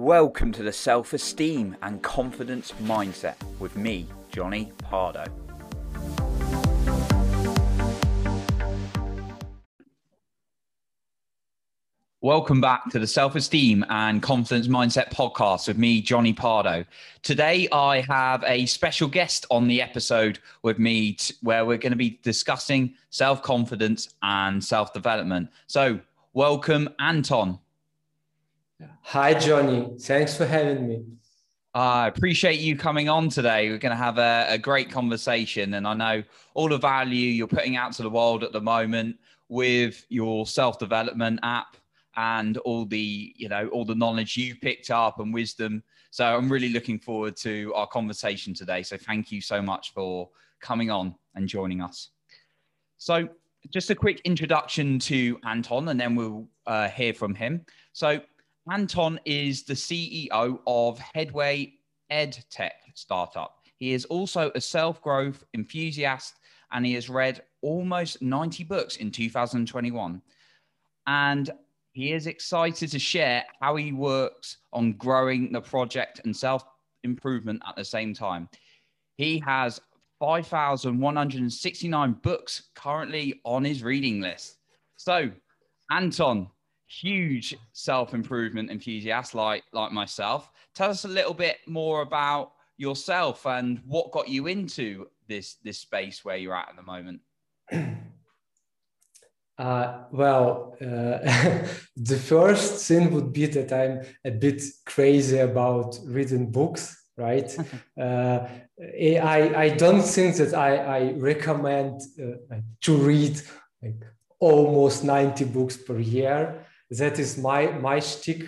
Welcome to the Self Esteem and Confidence Mindset with me, Johnny Pardo. Welcome back to the Self Esteem and Confidence Mindset podcast with me, Johnny Pardo. Today, I have a special guest on the episode with me t- where we're going to be discussing self confidence and self development. So, welcome, Anton. Hi, Johnny. Thanks for having me. I appreciate you coming on today. We're going to have a, a great conversation, and I know all the value you're putting out to the world at the moment with your self development app and all the you know all the knowledge you picked up and wisdom so i'm really looking forward to our conversation today so thank you so much for coming on and joining us so just a quick introduction to anton and then we'll uh, hear from him so anton is the ceo of headway edtech startup he is also a self-growth enthusiast and he has read almost 90 books in 2021 and he is excited to share how he works on growing the project and self improvement at the same time. He has 5,169 books currently on his reading list. So, Anton, huge self improvement enthusiast like, like myself, tell us a little bit more about yourself and what got you into this, this space where you're at at the moment. Uh, well, uh, the first thing would be that I'm a bit crazy about reading books, right? uh, I, I don't think that I, I recommend uh, to read like almost 90 books per year. That is my, my stick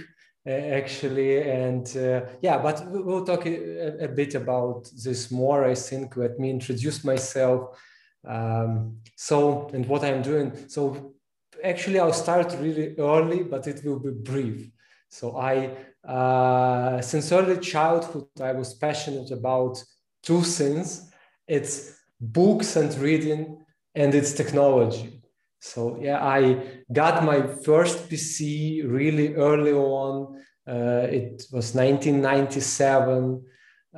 uh, actually. And uh, yeah, but we'll talk a, a, bit about this more, I think. Let me introduce myself. Um, so, and what I'm doing. So, actually, I'll start really early, but it will be brief. So, I, uh, since early childhood, I was passionate about two things it's books and reading, and it's technology. So, yeah, I got my first PC really early on. Uh, it was 1997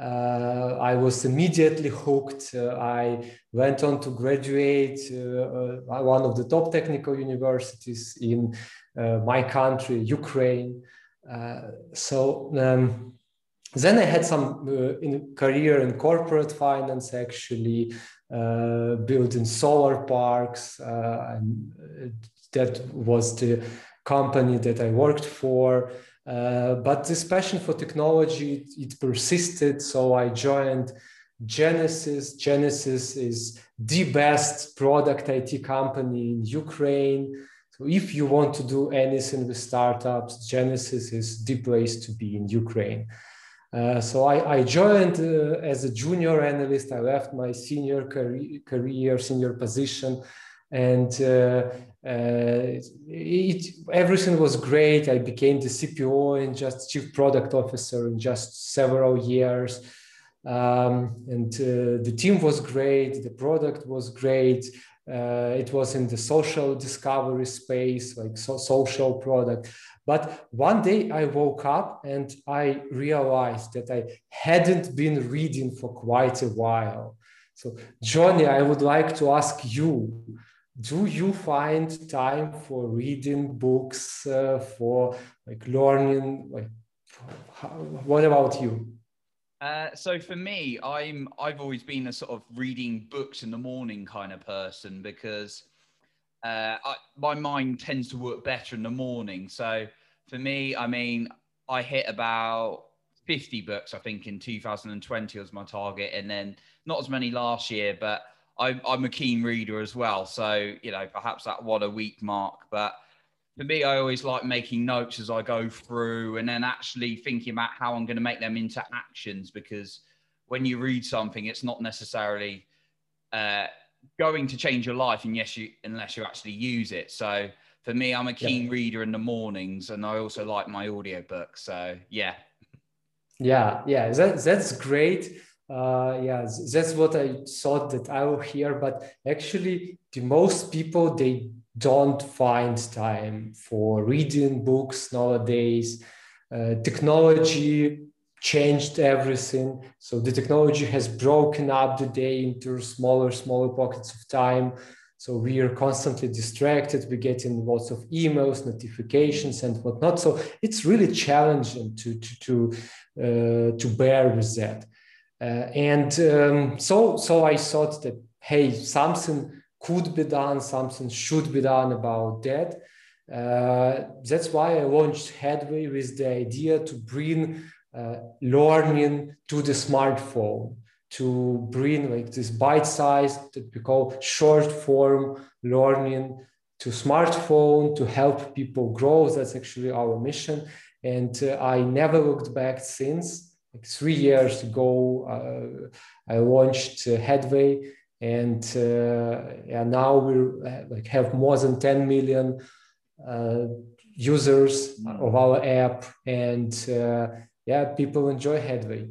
uh, I was immediately hooked. Uh, I went on to graduate uh, uh one of the top technical universities in uh, my country, Ukraine. So um, then I had some in career in corporate finance, actually building solar parks, and that was the company that I worked for. Uh, but this passion for technology, it, it, persisted. So I joined Genesis. Genesis is the best product IT company in Ukraine. So if you want to do anything with startups, Genesis is the place to be in Ukraine. Uh, so I, I joined uh, as a junior analyst. I left my senior career, career senior position, and uh, uh, it, everything was great. I became the CPO and just chief product officer in just several years. Um, and uh, the team was great. The product was great. Uh, it was in the social discovery space, like so social product. But one day I woke up and I realized that I hadn't been reading for quite a while. So, Johnny, I would like to ask you do you find time for reading books uh, for like learning like how, what about you uh, so for me i'm i've always been a sort of reading books in the morning kind of person because uh, I, my mind tends to work better in the morning so for me i mean i hit about 50 books i think in 2020 was my target and then not as many last year but I'm, I'm a keen reader as well. So, you know, perhaps that one a week mark. But for me, I always like making notes as I go through and then actually thinking about how I'm going to make them into actions because when you read something, it's not necessarily uh, going to change your life unless you, unless you actually use it. So for me, I'm a keen yeah. reader in the mornings and I also like my audiobook. So, yeah. Yeah, yeah, that, that's great uh, yeah, that's what I thought that I will hear. But actually, the most people they don't find time for reading books nowadays. uh, technology changed everything. So the technology has broken up the day into smaller, smaller pockets of time. So we are constantly distracted. We're getting lots of emails, notifications, and whatnot. So it's really challenging to to to, uh, to bear with that. Uh, and um, so so I thought that hey, something could be done, something should be done about that. Uh, that's why I launched Headway with the idea to bring uh, learning to the smartphone to bring like this bite size that we call short form learning to smartphone to help people grow. That's actually our mission. And uh, i never looked back since like three years ago uh, i launched uh, headway and uh, yeah, now we uh, like have more than 10 million users of our app and yeah, people enjoy Headway.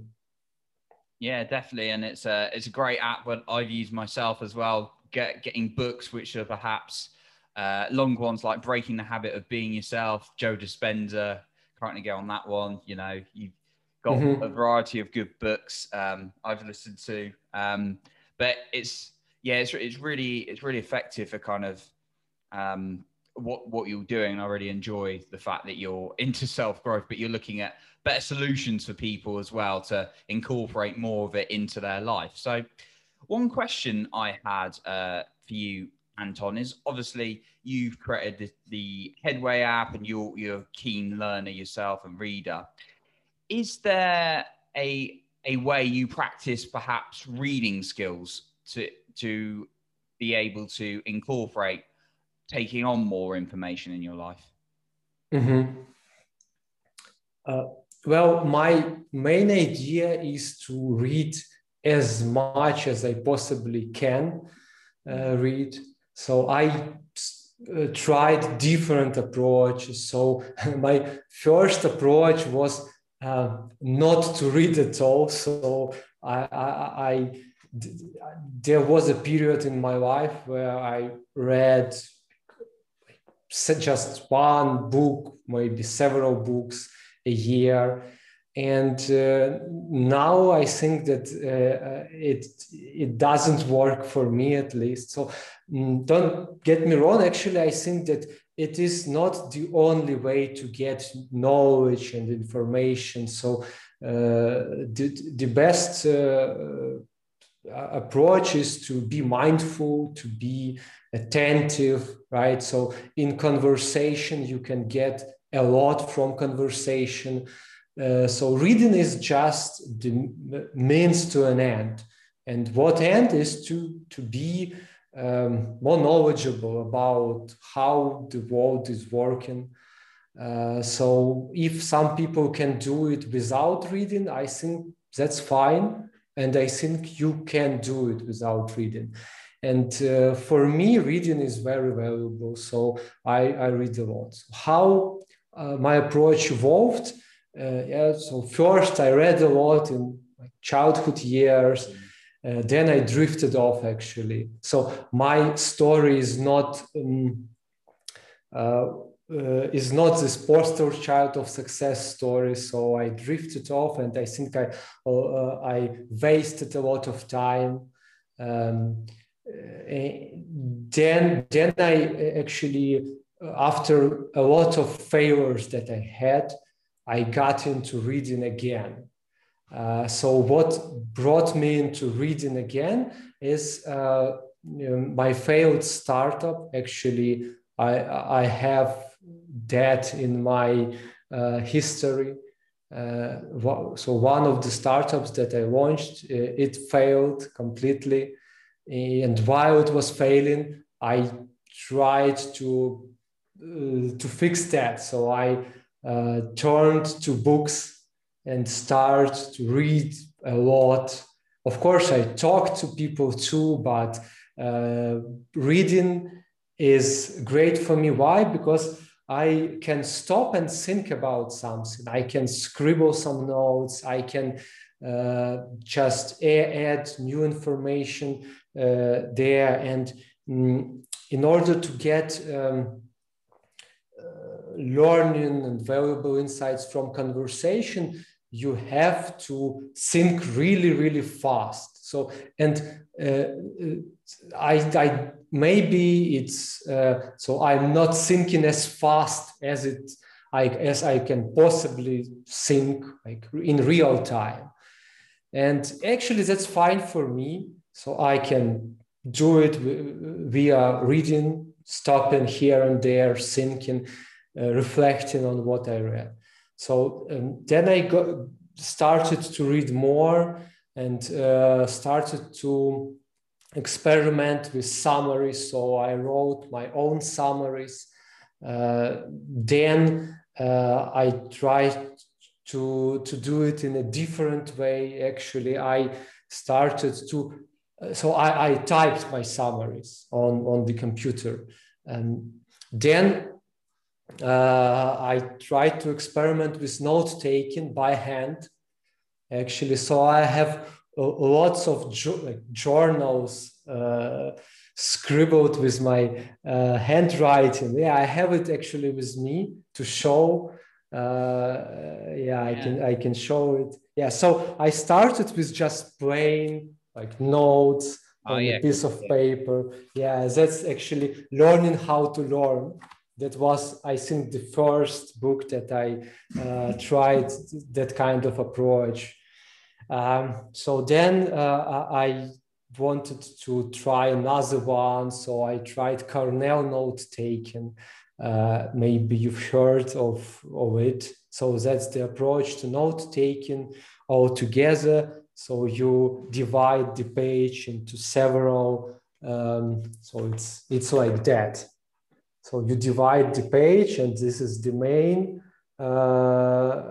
Yeah, definitely, and it's a it's a great app. But I've used myself as well. Get getting books which are perhaps uh, long ones like Breaking the Habit of Being Yourself. Joe Dispenza currently go on that one. You know, you've got mm-hmm. a variety of good books um, I've listened to, um, but it's yeah, it's it's really it's really effective for kind of um, what what you're doing. And I really enjoy the fact that you're into self growth, but you're looking at better solutions for people as well to incorporate more of it into their life. So, one question I had uh, for you, Anton, is obviously you've created the, the Headway app and you're you're a keen learner yourself and reader. Is there a a way you practice perhaps reading skills to to be able to incorporate taking on more information in your life? Mm-hmm. Uh, well, my main idea is to read as much as I possibly can uh, read. So I uh, tried different approaches. So my first approach was uh, not to read at all. So I, I, I, there was a period in my life where I read just one book, maybe several books a year. And uh, now i think that uh, it it doesn't work for me at least. So mm, don't get me wrong. Actually i think that it is not the only way to get knowledge and information so uh, the, the best uh, approach is to be mindful to be attentive right so in conversation you can get a lot from conversation. Uh, so reading is just the means to an end. And what end is to, to be um, more knowledgeable about how the world is working. Uh, so if some people can do it without reading, I think that's fine. And I think you can do it without reading. And uh, for me, reading is very valuable. So I, I read a lot. How uh, my approach evolved. Uh, yeah, so first I read a lot in my childhood years. Uh, then I drifted off actually. So my story is not um, uh, uh, is not this poster child of success story. So I drifted off, and I think I uh, I wasted a lot of time. Um, then then I actually after a lot of failures that I had, I got into reading again. Uh, so what brought me into reading again is uh, you know, my failed startup. Actually, I, I have that in my uh, history. Uh, so one of the startups that I launched, uh, it failed completely. And while it was failing, I tried to to fix that. So I turned to books and start to read a lot. Of course, I talk to people too, but uh, reading is great for me. Why? Because I can stop and think about something. I can scribble some notes. I can uh, just add new information uh, there. And mm, in order to get um, learning and valuable insights from conversation, you have to think really, really fast. So, and uh, I, I maybe it's uh, so I'm not thinking as fast as it I, as I can possibly think like in real time. And actually, that's fine for me. So I can do it via reading, stopping here and there, thinking, uh, reflecting on what I read. So um, then I got, started to read more and uh, started to experiment with summaries. So I wrote my own summaries. Uh, then uh, I tried to, to do it in a different way. Actually, I started to, uh, so I, I typed my summaries on, on the computer. And then uh, I tried to experiment with note taking by hand, actually. So I have uh, lots of like journals uh, scribbled with my uh, handwriting. Yeah, I have it actually with me to show. Uh, yeah, I can I can show it. Yeah, so I started with just plain like notes oh, on yeah. a piece of paper. Yeah, that's actually learning how to learn. That was, I think, the first book that I uh, tried that kind of approach. Um, so then uh, I wanted to try another one, so I tried Cornell note taking. Uh, maybe you've heard of, of it. So that's the approach to note taking all together. So you divide the page into several. Um, so it's it's like that. So you divide the page, and this is the main uh,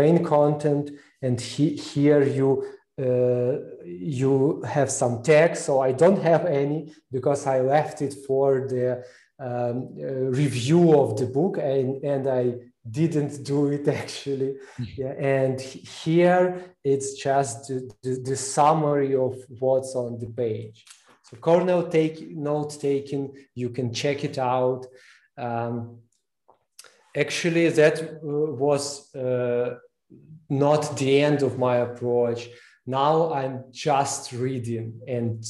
main content, and he, here you uh, you have some text. So I don't have any because I left it for the um, uh, review of the book and, and I didn't do it actually. yeah, and here it's just the, the, the, summary of what's on the page. So Cornell take note taking, you can check it out. Um, actually, that uh, was uh, not the end of my approach. Now i'm just reading and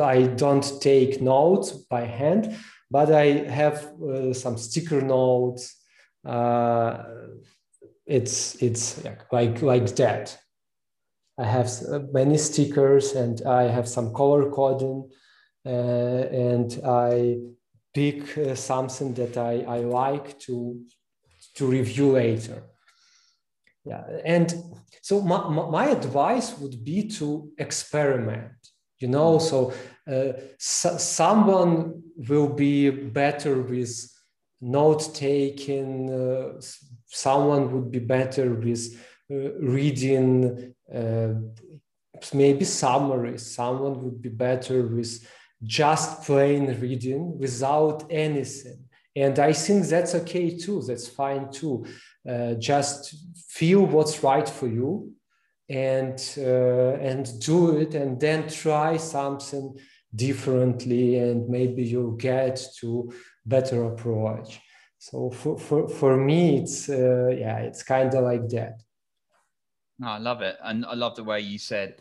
i don't take notes by hand but i have uh, some sticker notes. Uh, it's it's like like that i have uh, many stickers and i have some color coding uh, and i pick uh, something that I, I like to to review later. Yeah and so my, my advice would be to experiment you know so, uh, so someone will be better with note taking uh, someone would be better with uh, reading uh, maybe summary. someone would be better with just plain reading without anything. And i think that's okay too that's fine too. Uh, just feel what's right for you and uh, and do it and then try something differently and maybe you'll get to better approach. So for for, for me it's uh, yeah it's kind of like that no, i love it and i love the way you said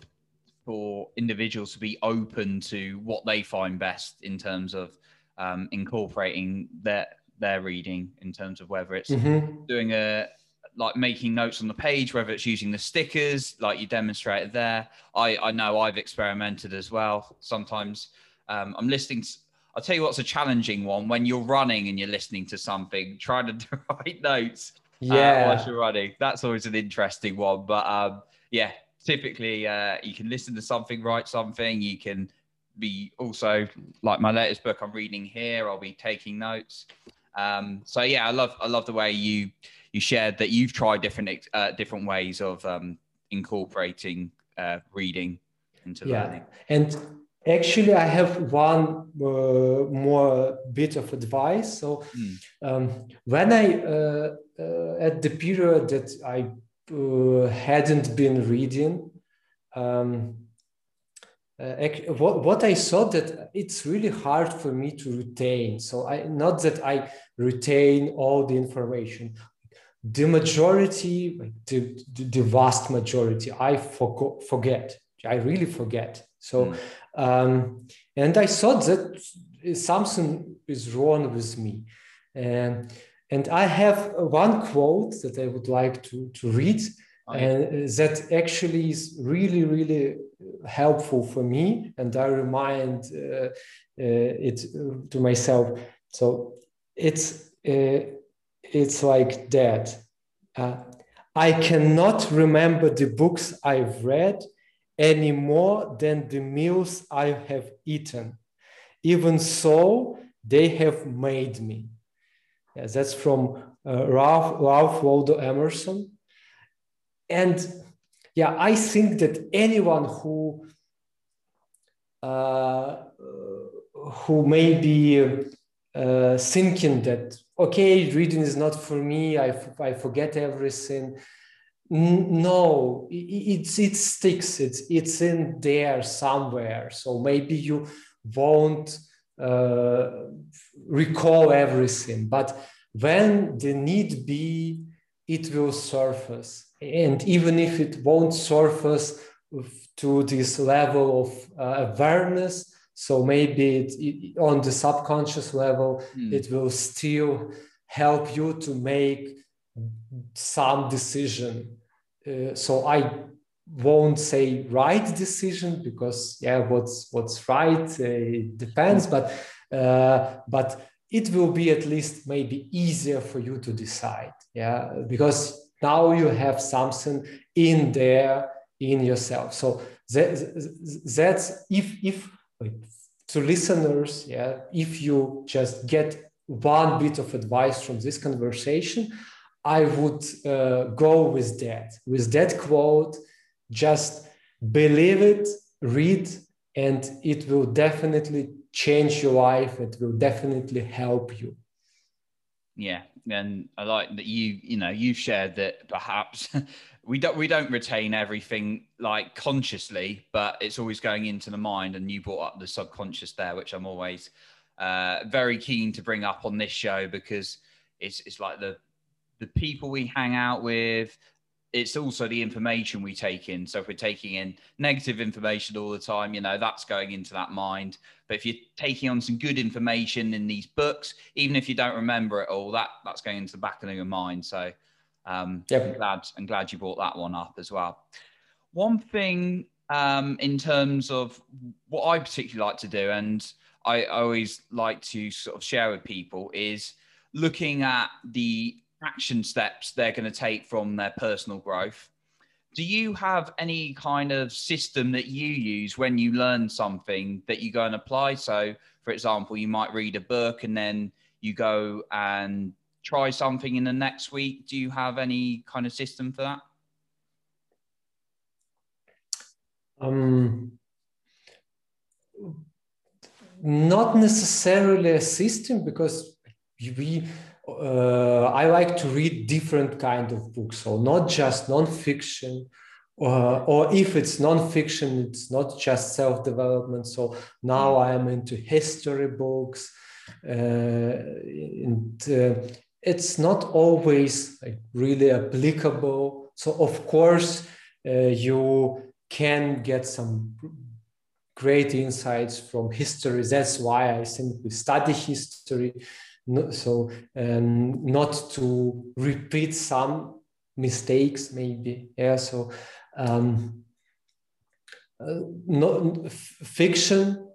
for individuals to be open to what they find best in terms of um, incorporating their their reading in terms of whether it's mm-hmm. doing a like making notes on the page, whether it's using the stickers like you demonstrated there. I, I know I've experimented as well. Sometimes um, I'm listening. To, I'll tell you what's a challenging one when you're running and you're listening to something, trying to write notes. Uh, yeah, uh, running. That's always an interesting one. But um, yeah, typically uh, you can listen to something, write something. You can be also like my latest book I'm reading here. I'll be taking notes. Um, so yeah, I love I love the way you you shared that you've tried different uh, different ways of um, incorporating uh, reading into yeah. learning. And actually, I have one uh, more bit of advice. So mm. um, when I uh, uh, at the period that I uh, hadn't been reading. Um, uh, what, what I saw that it's really hard for me to retain. So I not that I retain all the information. The majority, the, the vast majority, I forgo- forget. I really forget. So, mm. Um, and I thought that something is wrong with me. And, and I have one quote that I would like to, to read and that actually is really really helpful for me and i remind uh, uh, it to myself. So it's uh, it's like that. Uh, i cannot remember the books i've read any more than the meals i have eaten even so they have made me yeah, that's from uh, ralph, ralph waldo emerson and yeah, I think that anyone who uh, who may be uh, thinking that okay, reading is not for me, I, I forget everything. No, it's it sticks. It's it's in there somewhere. So maybe you won't uh, recall everything, but when the need be, it will surface and even if it won't surface to this level of uh, awareness so maybe it, it, on the subconscious level mm. it will still help you to make some decision uh, so i won't say right decision because yeah what's what's right uh, depends but uh, but it will be at least maybe easier for you to decide yeah because now you have something in there in yourself. So that, that's if if to listeners yeah if you just get one bit of advice from this conversation i would uh, go with that with that quote just believe it read and it will definitely change your life it will definitely help you yeah, and I like that you you know you shared that perhaps we don't we don't retain everything like consciously, but it's always going into the mind. And you brought up the subconscious there, which I'm always uh, very keen to bring up on this show because it's it's like the the people we hang out with, it's also the information we take in. So if we're taking in negative information all the time, you know, that's going into that mind. But if you're taking on some good information in these books, even if you don't remember it all, that that's going into the back of your mind. So um, yep. I'm glad I'm glad you brought that one up as well. One thing um, in terms of what I particularly like to do, and I always like to sort of share with people, is looking at the action steps they're going to take from their personal growth. Do you have any kind of system that you use when you learn something that you go and apply? So, for example, you might read a book and then you go and try something in the next week. Do you have any kind of system for that? Um, not necessarily a system because we I like to read different kind of books, so not just nonfiction, uh, or if it's nonfiction, it's not just self-development. So now I am into history books, uh, and uh, it's not always like, really applicable. So of course uh, you can get some great insights from history. That's why I think we study history so um, not to repeat some mistakes maybe yeah so um, uh, no, fiction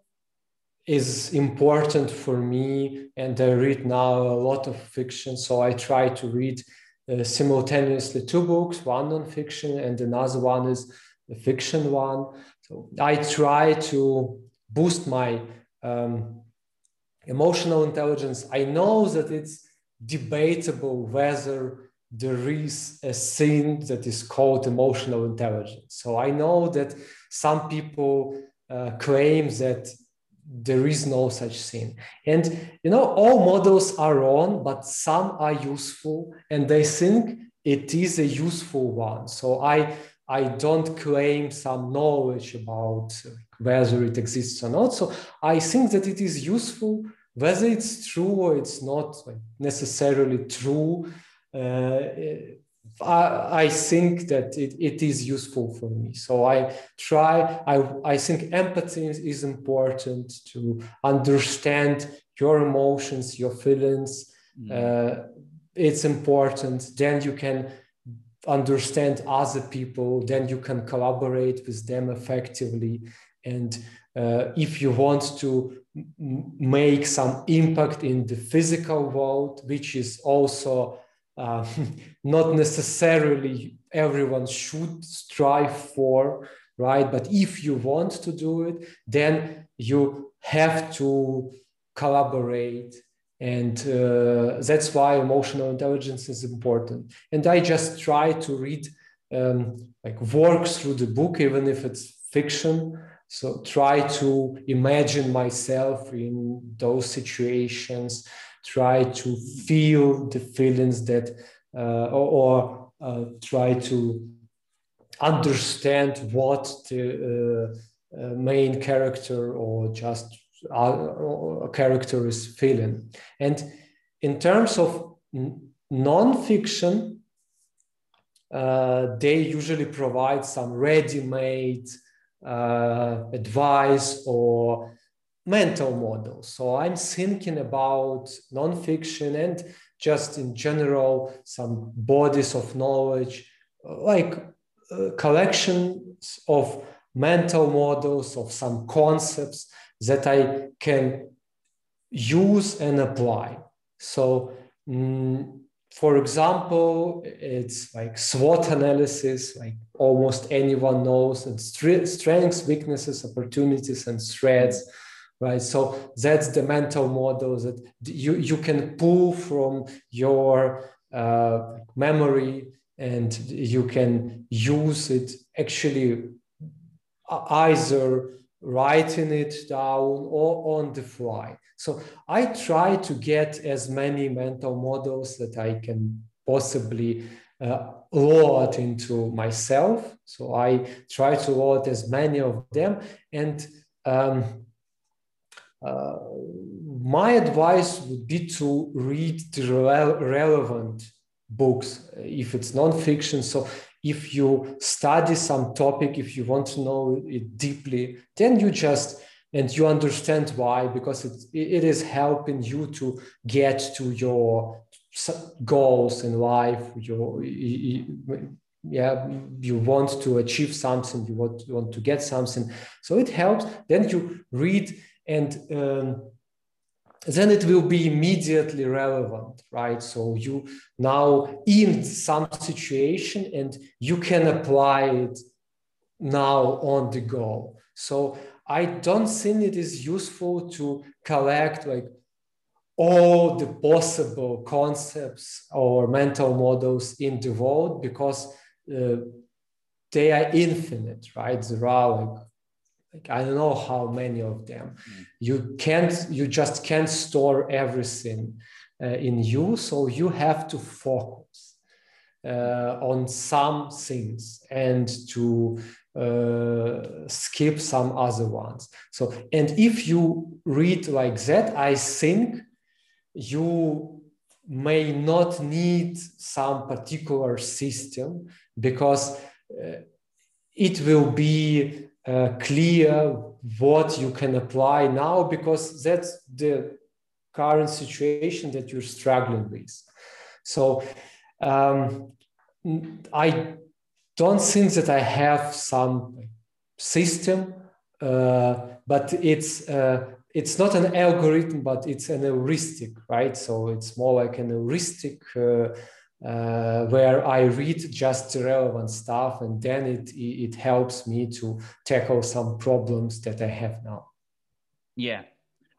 is important for me and i read now a lot of fiction so i try to read uh, simultaneously two books one non-fiction and another one is the fiction one. So i try to boost my um, emotional intelligence, I know that it's debatable whether there is a thing that is called emotional intelligence. So I know that some people uh, claim that there is no such thing. And you know, all models are wrong, but some are useful, and they think it is a useful one. So I I don't claim some knowledge about whether it exists or not. So I think that it is useful, whether it's true or it's not necessarily true. Uh, I, I, think that it, it is useful for me. So I try, I, I think empathy is, is important to understand your emotions, your feelings. Mm. Uh, it's important. Then you can understand other people, then you can collaborate with them effectively. And uh, if you want to make some impact in the physical world, which is also uh, not necessarily everyone should strive for, right? But if you want to do it, then you have to collaborate and uh, that's why emotional intelligence is important. And i just try to read um, like work through the book even if it's fiction. So try to imagine myself in those situations. Try to feel the feelings that uh, or, or uh, try to understand what the uh, uh, main character or just a character is feeling. And in terms of non-fiction, uh, they usually provide some ready-made uh, advice or mental models. So I'm thinking about non-fiction and just in general some bodies of knowledge, like uh, collections of mental models of some concepts that I can use and apply. So, mm, for example, it's like SWOT analysis, like almost anyone knows, and strengths, weaknesses, opportunities, and threats, right? So that's the mental model that you, you can pull from your uh, memory and you can use it actually either writing it down or on the fly. So I try to get as many mental models that I can possibly uh, load into myself. So I try to load as many of them. And um, uh, my advice would be to read the re- relevant books if it's nonfiction. So if you study some topic, if you want to know it deeply, then you just and you understand why because it, it is helping you to get to your goals in life. Your yeah you want to achieve something you want, want to get something. So it helps. Then you read and um, then it will be immediately relevant, right? So you now in some situation and you can apply it now on the go. So I don't think it is useful to collect like all the possible concepts or mental models in the world because uh, they are infinite, right? There are like like i don't know how many of them mm. you can't you just can't store everything uh, in you so you have to focus uh, on some things and to uh, skip some other ones so and if you read like that i think you may not need some particular system because uh, it will be uh, clear what you can apply now because that's the current situation that you're struggling with. So um, I don't think that I have some system, uh, but it's uh, it's not an algorithm, but it's an heuristic, right? So it's more like an heuristic uh, where I read just the relevant stuff and then it, it helps me to tackle some problems that I have now. Yeah.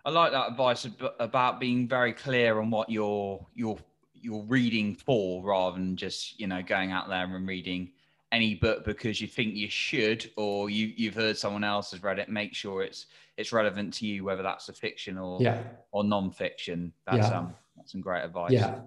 I like that advice about being very clear on what you're you're you're reading for rather than just, you know, going out there and reading any book because you think you should or you you've heard someone else has read it make sure it's it's relevant to you whether that's a fiction or yeah. or non-fiction that's yeah. um that's some great advice yeah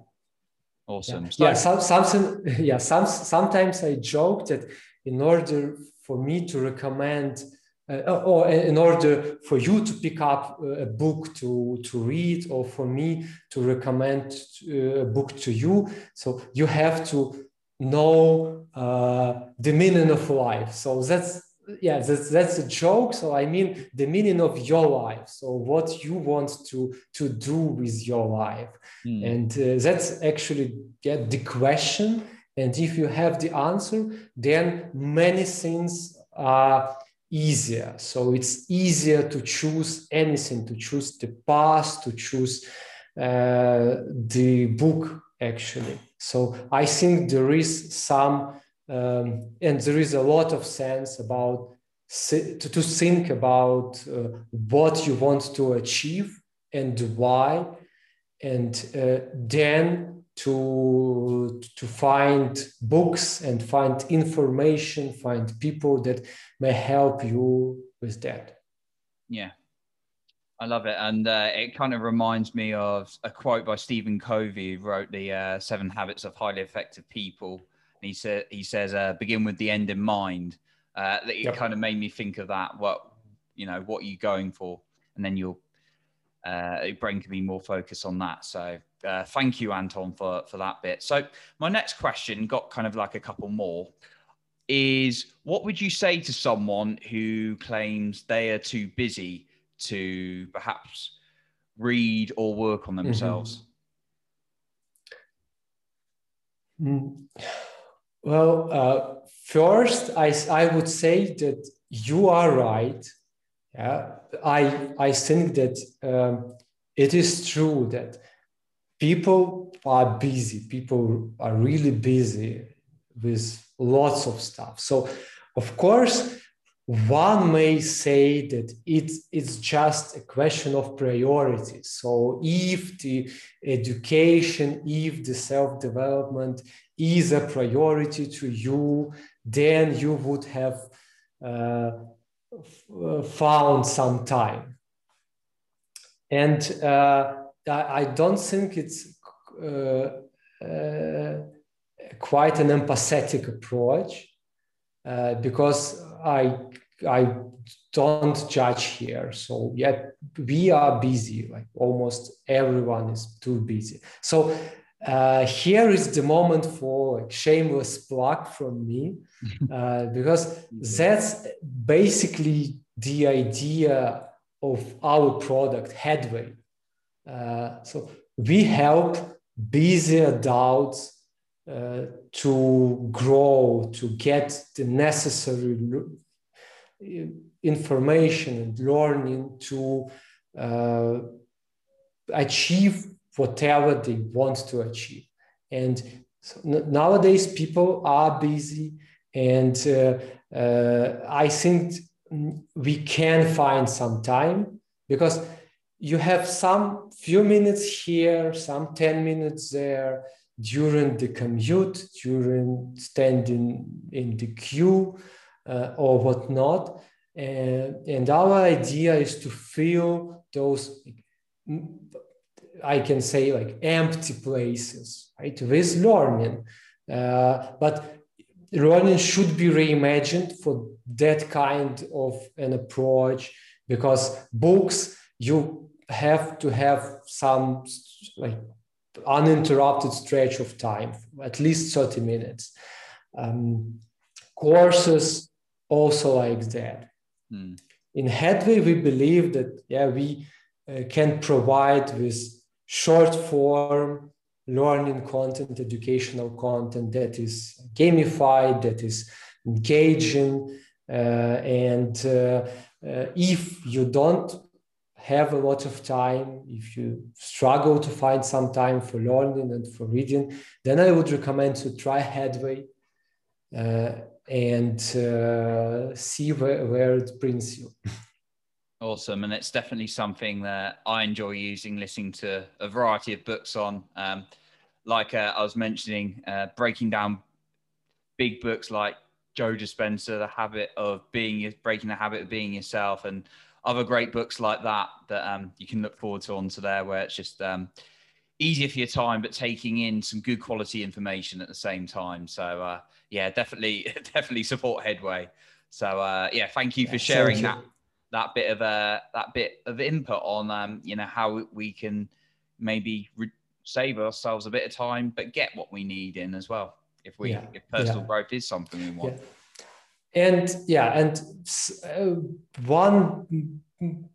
Awesome. Yeah, so- yeah some, something, yeah, some, sometimes I joke that in order for me to recommend uh, or in order for you to pick up a book to, to read or for me to recommend uh, a book to you so you have to know uh, the meaning of life so that's yeah that's, that's a joke. So i mean the meaning of your life. So what you want to to do with your life. Mm. and uh, that's actually yeah, the question. And if you have the answer then many things are easier. So it's easier to choose anything to choose the path to choose uh, the book actually. So i think there is some um, and there is a lot of sense about to, to think about uh, what you want to achieve and why. And uh, then to to find books and find information find people that may help you with that. Yeah. I love it, and uh, it kind of reminds me of a quote by Stephen Covey, who wrote the uh, Seven Habits of Highly Effective People he said he says uh, begin with the end in mind. Uh, it yep. kind of made me think of that. What you know, what are you going for, and then your uh, brain can be more focused on that. So uh, thank you, Anton, for for that bit. So my next question got kind of like a couple more. Is what would you say to someone who claims they are too busy to perhaps read or work on mm-hmm. themselves? Mm-hmm. Well, uh, first, I, I would say that you are right. Yeah, I, I think that um, it is true that people are busy. People are really busy with lots of stuff. So, of course, one may say that it's, it's just a question of priorities. So, if the education, if the self development is a priority to you, then you would have uh, found some time. And uh, I don't think it's uh, uh quite an empathetic approach uh, because I I don't judge here. So yet we are busy, like almost everyone is too busy. So uh, here is the moment for like, shameless plug from me uh, because that's basically the idea of our product headway uh, so we help busy adults uh, to grow to get the necessary information and learning to uh, achieve whatever they want to achieve. And so nowadays, people are busy, and uh, uh, I think we can find some time because you have some few minutes here, some 10 minutes there during the commute, during standing in the queue uh, or whatnot. And, and our idea is to fill those I can say like empty places, right? With learning. Uh, but learning should be reimagined for that kind of an approach because books, you have to have some like uninterrupted stretch of time, at least 30 minutes. Um, courses also like that. Mm. In Headway, we believe that yeah, we uh, can provide with short form learning content, educational content that is gamified, that is engaging. Uh, and uh, uh, if you don't have a lot of time, if you struggle to find some time for learning and for reading, then I would recommend to try Headway uh, and uh, see where, where it brings you. Awesome. And it's definitely something that I enjoy using, listening to a variety of books on. Um, like uh, I was mentioning, uh, breaking down big books like Joe Dispenza, The Habit of Being, Breaking the Habit of Being Yourself, and other great books like that that um, you can look forward to onto there, where it's just um, easier for your time, but taking in some good quality information at the same time. So uh, yeah, definitely, definitely support Headway. So uh, yeah, thank you yeah, for sharing that that bit of uh, that bit of input on um, you know how we can maybe re- save ourselves a bit of time, but get what we need in as well. If we yeah. if personal yeah. growth is something we want. And yeah, and uh, one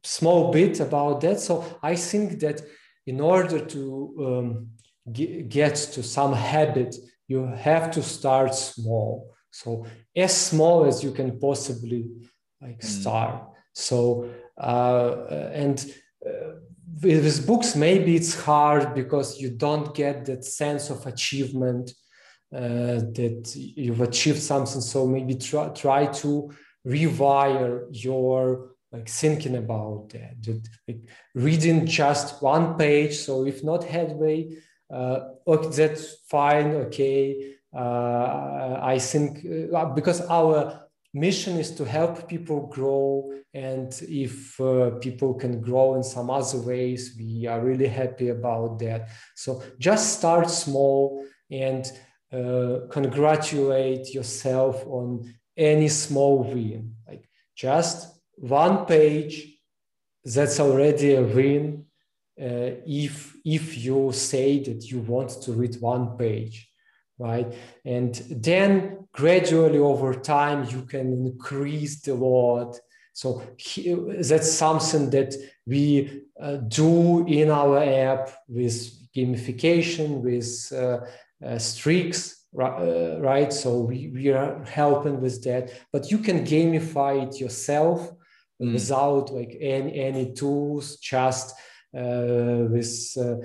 small bit about that. So I think that in order to um, get to some habit, you have to start small. So as small as you can possibly like mm. start. So uh, and uh, with books, maybe it's hard because you don't get that sense of achievement that you've achieved something. So maybe try, try to rewire your like thinking about that, that like reading just one page. So if not headway, uh, okay, that's fine. Okay, uh, I think uh, because our mission is to help people grow, and if uh, people can grow in some other ways, we are really happy about that. So just start small and uh, congratulate yourself on any small win. Like just one page that's already a win uh, if if you say that you want to read one page right and then gradually over time you can increase the load so he, that's something that we uh, do in our app with gamification with uh, uh streaks uh, right so we, we are helping with that but you can gamify it yourself mm. without like any any tools, just uh, with uh,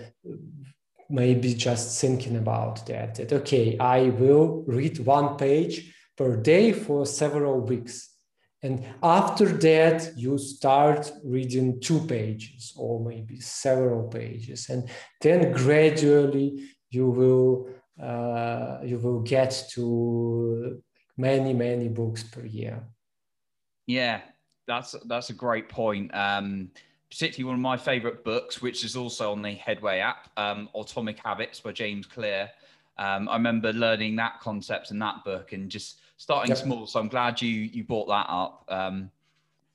maybe just thinking about that. That okay, I will read one page per day for several weeks. And after that, you start reading two pages or maybe several pages. And then gradually you will uh, you will get to many, many books per year. Yeah, that's that's a great point. Um, particularly one of my favorite books, which is also on the Headway app, um, Atomic Habits by James Clear. Um, I remember learning that concept in that book and just starting yep. small. So I'm glad you you brought that up. Um,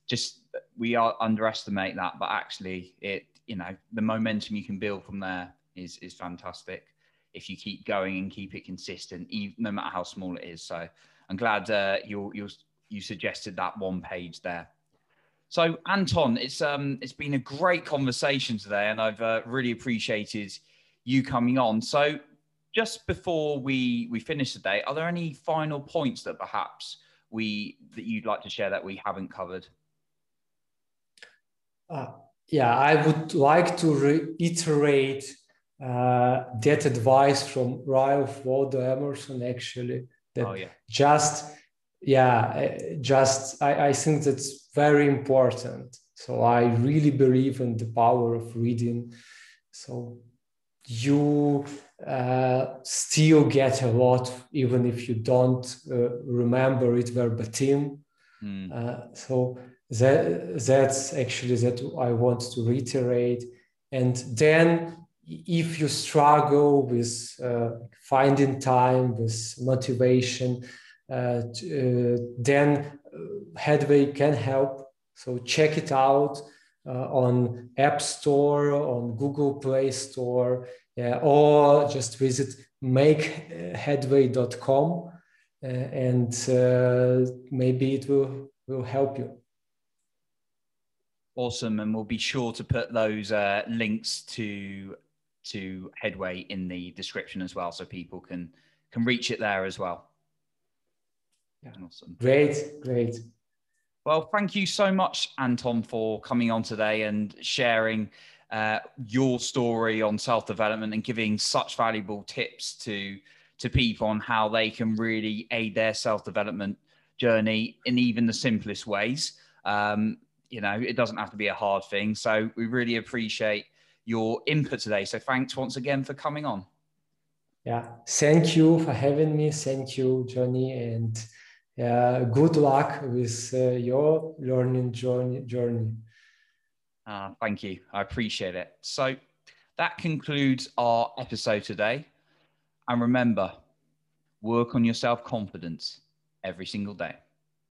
just we are underestimate that, but actually, it you know the momentum you can build from there is is fantastic if you keep going and keep it consistent, even, no matter how small it is. So I'm glad uh, you you you suggested that one page there. So, Anton, it's um, it's been a great conversation today, and I've uh, really appreciated you coming on. So, just before we we finish today, are there any final points that perhaps we that you'd like to share that we haven't covered? Uh, yeah, I would like to reiterate uh, that advice from Ralph Waldo Emerson. Actually, that oh, yeah. just yeah, just I, I think that's very important. So I really believe in the power of reading. So you uh, still get a lot, even if you don't uh, remember it verbatim. Mm. Uh, so that that's actually that I want to reiterate. And then if you struggle with uh, finding time, with motivation, uh, uh, then uh, Headway can help. So check it out on App Store, on Google Play Store, or just visit makeheadway.com and maybe it will, will help you. Awesome, and we'll be sure to put those uh, links to to Headway in the description as well, so people can can reach it there as well. Yeah. Awesome. Great, great. Well, thank you so much, Anton, for coming on today and sharing uh, your story on self development and giving such valuable tips to to people on how they can really aid their self development journey in even the simplest ways. Um, you know, it doesn't have to be a hard thing. So we really appreciate your input today. So thanks once again for coming on. Yeah, thank you for having me. Thank you, Johnny, and uh, good luck with uh, your learning journey. journey. Uh, thank you. I appreciate it. So that concludes our episode today. And remember, work on your self confidence every single day.